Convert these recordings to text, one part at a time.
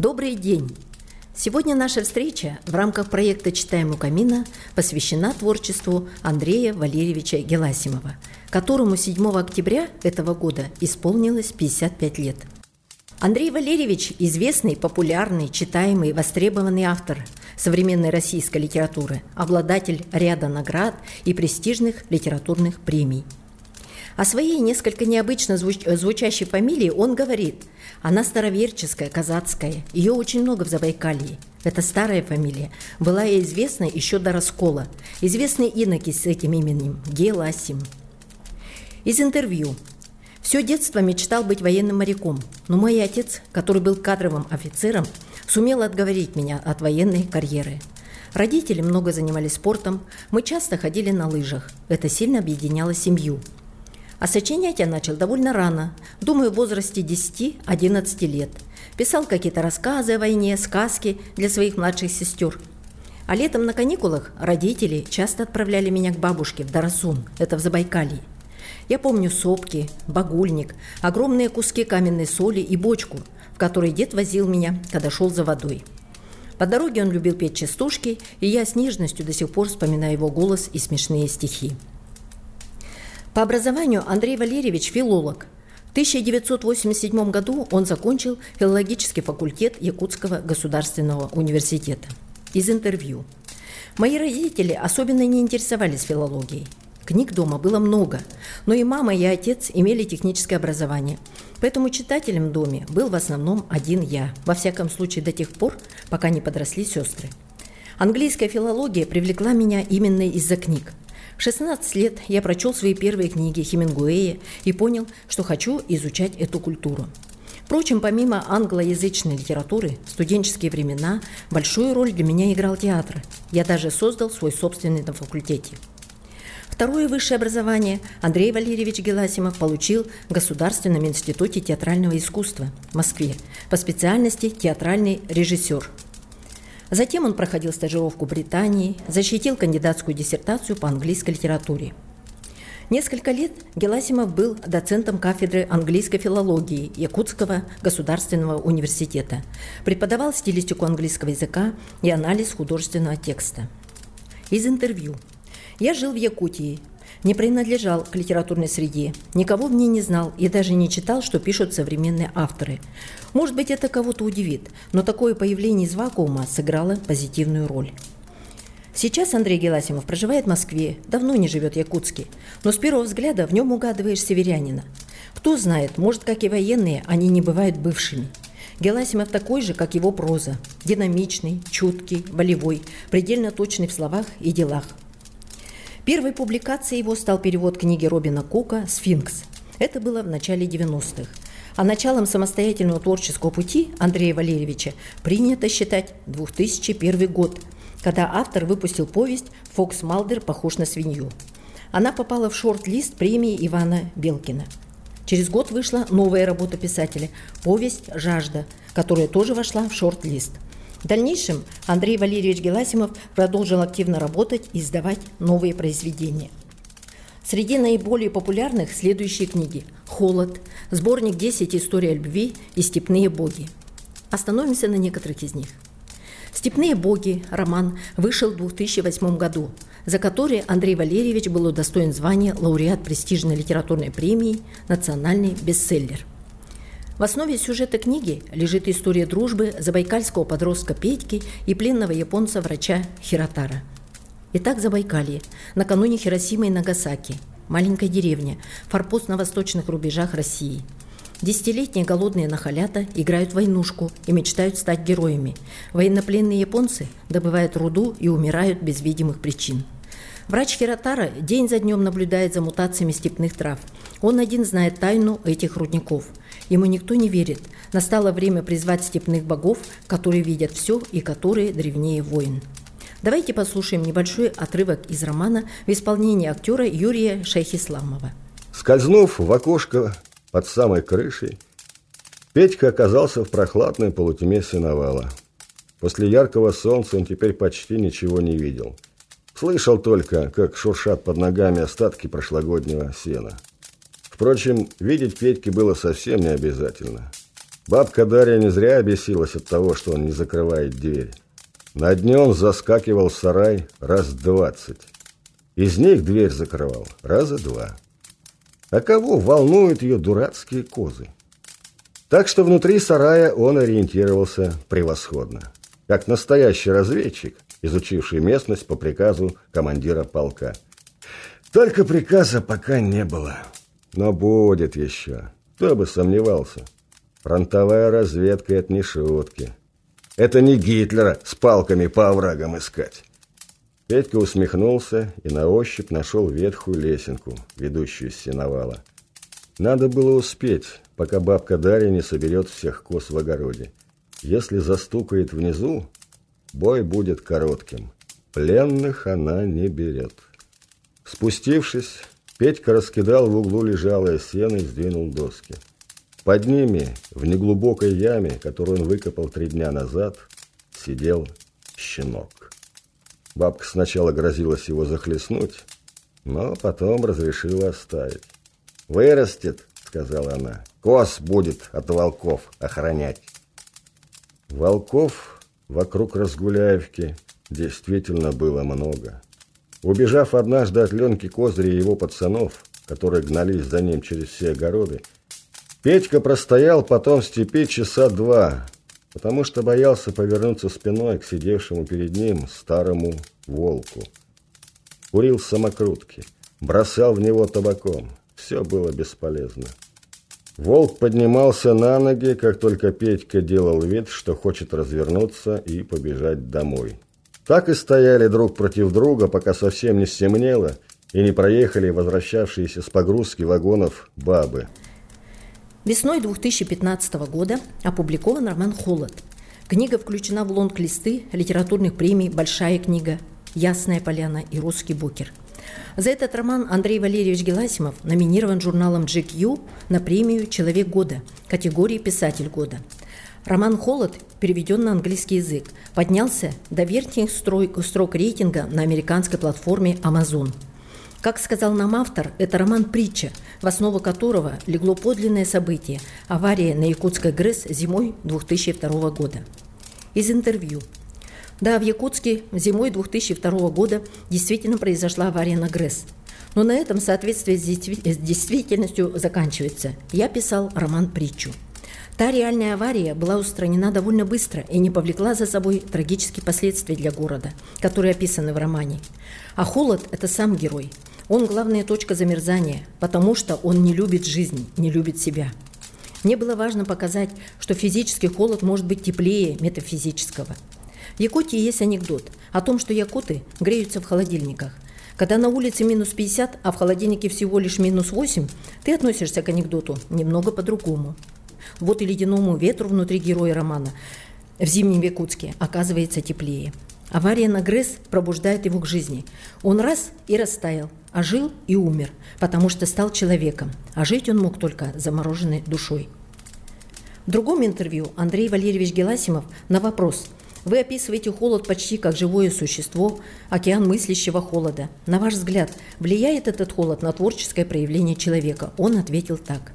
Добрый день! Сегодня наша встреча в рамках проекта «Читаем у камина» посвящена творчеству Андрея Валерьевича Геласимова, которому 7 октября этого года исполнилось 55 лет. Андрей Валерьевич – известный, популярный, читаемый, востребованный автор современной российской литературы, обладатель ряда наград и престижных литературных премий – о своей несколько необычно звуч- звучащей фамилии он говорит. Она староверческая, казацкая. Ее очень много в Забайкалье. Это старая фамилия. Была ей известна еще до раскола. Известный иноки с этим именем – Геласим. Из интервью. Все детство мечтал быть военным моряком, но мой отец, который был кадровым офицером, сумел отговорить меня от военной карьеры. Родители много занимались спортом, мы часто ходили на лыжах. Это сильно объединяло семью – а сочинять я начал довольно рано, думаю, в возрасте 10-11 лет. Писал какие-то рассказы о войне, сказки для своих младших сестер. А летом на каникулах родители часто отправляли меня к бабушке в Дарасун, это в Забайкалье. Я помню сопки, багульник, огромные куски каменной соли и бочку, в которой дед возил меня, когда шел за водой. По дороге он любил петь частушки, и я с нежностью до сих пор вспоминаю его голос и смешные стихи. По образованию Андрей Валерьевич – филолог. В 1987 году он закончил филологический факультет Якутского государственного университета. Из интервью. Мои родители особенно не интересовались филологией. Книг дома было много, но и мама, и отец имели техническое образование. Поэтому читателем в доме был в основном один я, во всяком случае до тех пор, пока не подросли сестры. Английская филология привлекла меня именно из-за книг. В 16 лет я прочел свои первые книги Хемингуэя и понял, что хочу изучать эту культуру. Впрочем, помимо англоязычной литературы, в студенческие времена большую роль для меня играл театр. Я даже создал свой собственный на факультете. Второе высшее образование Андрей Валерьевич Геласимов получил в Государственном институте театрального искусства в Москве по специальности театральный режиссер – Затем он проходил стажировку в Британии, защитил кандидатскую диссертацию по английской литературе. Несколько лет Геласимов был доцентом кафедры английской филологии Якутского государственного университета. Преподавал стилистику английского языка и анализ художественного текста. Из интервью. Я жил в Якутии, не принадлежал к литературной среде, никого в ней не знал и даже не читал, что пишут современные авторы. Может быть, это кого-то удивит, но такое появление из вакуума сыграло позитивную роль. Сейчас Андрей Геласимов проживает в Москве, давно не живет в Якутске, но с первого взгляда в нем угадываешь северянина. Кто знает, может, как и военные, они не бывают бывшими. Геласимов такой же, как его проза. Динамичный, чуткий, волевой, предельно точный в словах и делах – Первой публикацией его стал перевод книги Робина Кука «Сфинкс». Это было в начале 90-х. А началом самостоятельного творческого пути Андрея Валерьевича принято считать 2001 год, когда автор выпустил повесть «Фокс Малдер похож на свинью». Она попала в шорт-лист премии Ивана Белкина. Через год вышла новая работа писателя – повесть «Жажда», которая тоже вошла в шорт-лист – в дальнейшем Андрей Валерьевич Геласимов продолжил активно работать и издавать новые произведения. Среди наиболее популярных следующие книги «Холод», сборник «10 историй о любви» и «Степные боги». Остановимся на некоторых из них. «Степные боги» роман вышел в 2008 году, за который Андрей Валерьевич был удостоен звания лауреат престижной литературной премии «Национальный бестселлер». В основе сюжета книги лежит история дружбы забайкальского подростка Петьки и пленного японца-врача Хиротара. Итак, Забайкалье. Накануне Хиросимы и Нагасаки. Маленькая деревня. Форпост на восточных рубежах России. Десятилетние голодные нахалята играют войнушку и мечтают стать героями. Военнопленные японцы добывают руду и умирают без видимых причин. Врач Хиротара день за днем наблюдает за мутациями степных трав. Он один знает тайну этих рудников – Ему никто не верит. Настало время призвать степных богов, которые видят все и которые древнее воин. Давайте послушаем небольшой отрывок из романа в исполнении актера Юрия Шайхисламова. Скользнув в окошко под самой крышей, Петька оказался в прохладной полутьме сеновала. После яркого солнца он теперь почти ничего не видел. Слышал только, как шуршат под ногами остатки прошлогоднего сена – Впрочем, видеть Петьке было совсем не обязательно. Бабка Дарья не зря обесилась от того, что он не закрывает дверь. На дне он заскакивал в сарай раз двадцать. Из них дверь закрывал раза два. А кого волнуют ее дурацкие козы? Так что внутри сарая он ориентировался превосходно. Как настоящий разведчик, изучивший местность по приказу командира полка. Только приказа пока не было. Но будет еще. Кто бы сомневался. Фронтовая разведка – это не шутки. Это не Гитлера с палками по оврагам искать. Петька усмехнулся и на ощупь нашел ветхую лесенку, ведущую с сеновала. Надо было успеть, пока бабка Дарья не соберет всех коз в огороде. Если застукает внизу, бой будет коротким. Пленных она не берет. Спустившись, Петька раскидал в углу лежалое сено и сдвинул доски. Под ними, в неглубокой яме, которую он выкопал три дня назад, сидел щенок. Бабка сначала грозилась его захлестнуть, но потом разрешила оставить. «Вырастет», — сказала она, — «коз будет от волков охранять». Волков вокруг Разгуляевки действительно было много. Убежав однажды от Ленки Козыря и его пацанов, которые гнались за ним через все огороды, Петька простоял потом в степи часа два, потому что боялся повернуться спиной к сидевшему перед ним старому волку. Курил самокрутки, бросал в него табаком. Все было бесполезно. Волк поднимался на ноги, как только Петька делал вид, что хочет развернуться и побежать домой. Так и стояли друг против друга, пока совсем не стемнело и не проехали возвращавшиеся с погрузки вагонов бабы. Весной 2015 года опубликован роман «Холод». Книга включена в лонг-листы литературных премий «Большая книга», «Ясная поляна» и «Русский букер». За этот роман Андрей Валерьевич Геласимов номинирован журналом GQ на премию «Человек года» категории «Писатель года». Роман «Холод», переведен на английский язык, поднялся до верхних строк рейтинга на американской платформе Amazon – как сказал нам автор, это роман-притча, в основу которого легло подлинное событие – авария на Якутской ГРЭС зимой 2002 года. Из интервью. Да, в Якутске зимой 2002 года действительно произошла авария на ГРЭС. Но на этом соответствие с действительностью заканчивается. Я писал роман-притчу. Та реальная авария была устранена довольно быстро и не повлекла за собой трагические последствия для города, которые описаны в романе. А холод – это сам герой – он главная точка замерзания, потому что он не любит жизнь, не любит себя. Мне было важно показать, что физический холод может быть теплее метафизического. В Якутии есть анекдот о том, что якуты греются в холодильниках. Когда на улице минус 50, а в холодильнике всего лишь минус 8, ты относишься к анекдоту немного по-другому. Вот и ледяному ветру внутри героя романа в зимнем Якутске оказывается теплее. Авария на ГРЭС пробуждает его к жизни. Он раз и растаял, а жил и умер, потому что стал человеком, а жить он мог только замороженной душой. В другом интервью Андрей Валерьевич Геласимов на вопрос «Вы описываете холод почти как живое существо, океан мыслящего холода. На ваш взгляд, влияет этот холод на творческое проявление человека?» Он ответил так.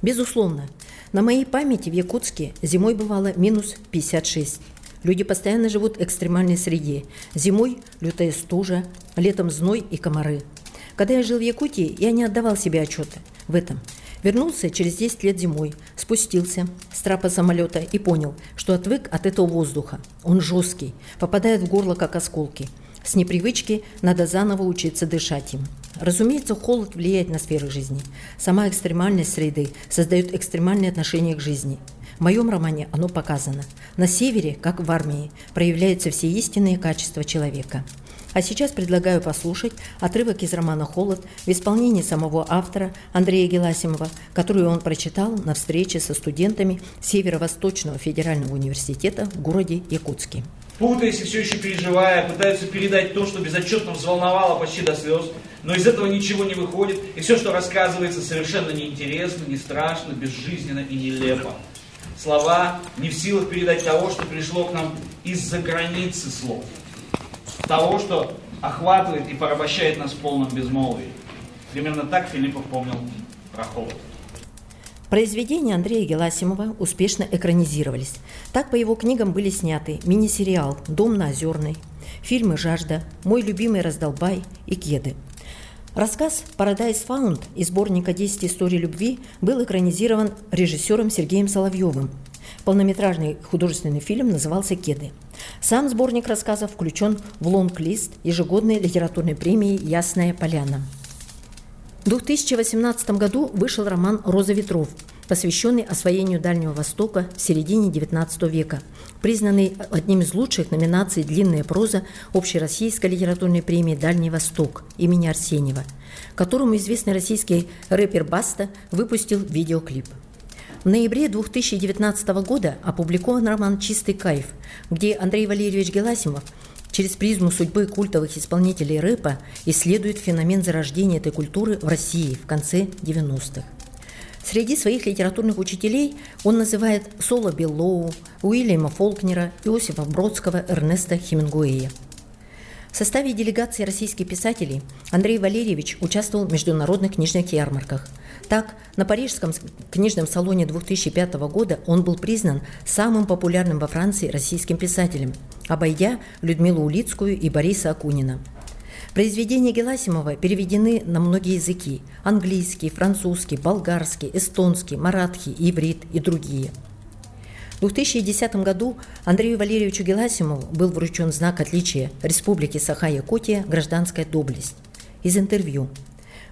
«Безусловно. На моей памяти в Якутске зимой бывало минус 56. Люди постоянно живут в экстремальной среде. Зимой – лютая стужа, летом зной и комары. Когда я жил в Якутии, я не отдавал себе отчета в этом. Вернулся через 10 лет зимой, спустился с трапа самолета и понял, что отвык от этого воздуха. Он жесткий, попадает в горло, как осколки. С непривычки надо заново учиться дышать им. Разумеется, холод влияет на сферы жизни. Сама экстремальность среды создает экстремальные отношения к жизни – в моем романе оно показано. На севере, как в армии, проявляются все истинные качества человека. А сейчас предлагаю послушать отрывок из романа «Холод» в исполнении самого автора Андрея Геласимова, которую он прочитал на встрече со студентами Северо-Восточного федерального университета в городе Якутске. Путаясь и все еще переживая, пытаются передать то, что безотчетно взволновало почти до слез, но из этого ничего не выходит, и все, что рассказывается, совершенно неинтересно, не страшно, безжизненно и нелепо слова не в силах передать того, что пришло к нам из-за границы слов. Того, что охватывает и порабощает нас в полном безмолвии. Примерно так Филиппов помнил про холод. Произведения Андрея Геласимова успешно экранизировались. Так по его книгам были сняты мини-сериал «Дом на Озерной», фильмы «Жажда», «Мой любимый раздолбай» и «Кеды». Рассказ «Paradise Found» из сборника «10 историй любви» был экранизирован режиссером Сергеем Соловьевым. Полнометражный художественный фильм назывался «Кеды». Сам сборник рассказов включен в лонг-лист ежегодной литературной премии «Ясная поляна». В 2018 году вышел роман «Роза ветров», посвященный освоению Дальнего Востока в середине XIX века, признанный одним из лучших номинаций «Длинная проза» Общероссийской литературной премии «Дальний Восток» имени Арсеньева, которому известный российский рэпер Баста выпустил видеоклип. В ноябре 2019 года опубликован роман «Чистый кайф», где Андрей Валерьевич Геласимов – через призму судьбы культовых исполнителей рэпа исследует феномен зарождения этой культуры в России в конце 90-х. Среди своих литературных учителей он называет Соло Беллоу, Уильяма Фолкнера, Иосифа Бродского, Эрнеста Хемингуэя. В составе делегации российских писателей Андрей Валерьевич участвовал в международных книжных ярмарках. Так, на Парижском книжном салоне 2005 года он был признан самым популярным во Франции российским писателем – обойдя Людмилу Улицкую и Бориса Акунина. Произведения Геласимова переведены на многие языки – английский, французский, болгарский, эстонский, маратхи, иврит и другие. В 2010 году Андрею Валерьевичу Геласимову был вручен знак отличия Республики Саха-Якутия «Гражданская доблесть». Из интервью.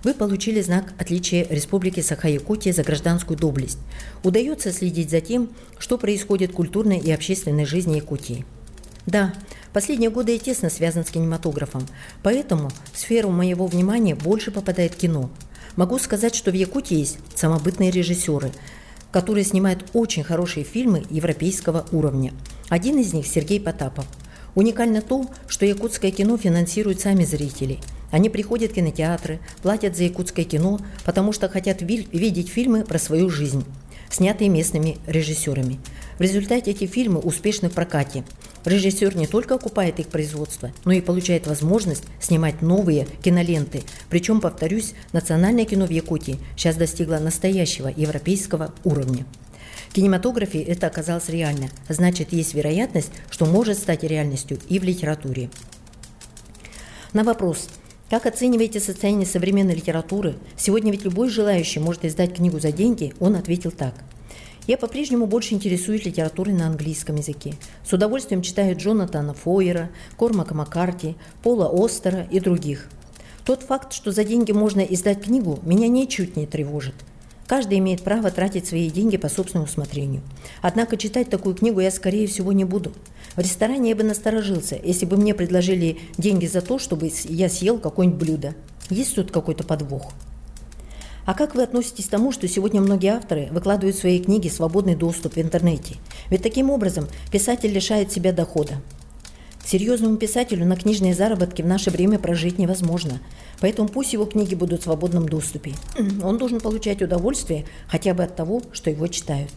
Вы получили знак отличия Республики Саха-Якутия за гражданскую доблесть. Удается следить за тем, что происходит в культурной и общественной жизни Якутии – да, последние годы я тесно связан с кинематографом, поэтому в сферу моего внимания больше попадает кино. Могу сказать, что в Якутии есть самобытные режиссеры, которые снимают очень хорошие фильмы европейского уровня. Один из них – Сергей Потапов. Уникально то, что якутское кино финансируют сами зрители. Они приходят в кинотеатры, платят за якутское кино, потому что хотят видеть фильмы про свою жизнь, снятые местными режиссерами. В результате эти фильмы успешны в прокате. Режиссер не только окупает их производство, но и получает возможность снимать новые киноленты. Причем, повторюсь, национальное кино в Якутии сейчас достигло настоящего европейского уровня. В кинематографе это оказалось реально, значит, есть вероятность, что может стать реальностью и в литературе. На вопрос, как оцениваете состояние современной литературы? Сегодня ведь любой желающий может издать книгу за деньги, он ответил так – я по-прежнему больше интересуюсь литературой на английском языке. С удовольствием читаю Джонатана Фойера, Кормака Маккарти, Пола Остера и других. Тот факт, что за деньги можно издать книгу, меня ничуть не тревожит. Каждый имеет право тратить свои деньги по собственному усмотрению. Однако читать такую книгу я, скорее всего, не буду. В ресторане я бы насторожился, если бы мне предложили деньги за то, чтобы я съел какое-нибудь блюдо. Есть тут какой-то подвох? А как вы относитесь к тому, что сегодня многие авторы выкладывают в свои книги свободный доступ в интернете? Ведь таким образом писатель лишает себя дохода. Серьезному писателю на книжные заработки в наше время прожить невозможно. Поэтому пусть его книги будут в свободном доступе. Он должен получать удовольствие хотя бы от того, что его читают.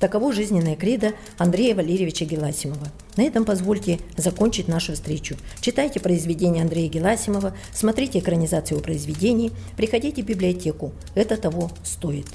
Таково жизненное кредо Андрея Валерьевича Геласимова. На этом позвольте закончить нашу встречу. Читайте произведения Андрея Геласимова, смотрите экранизацию произведений, приходите в библиотеку. Это того стоит.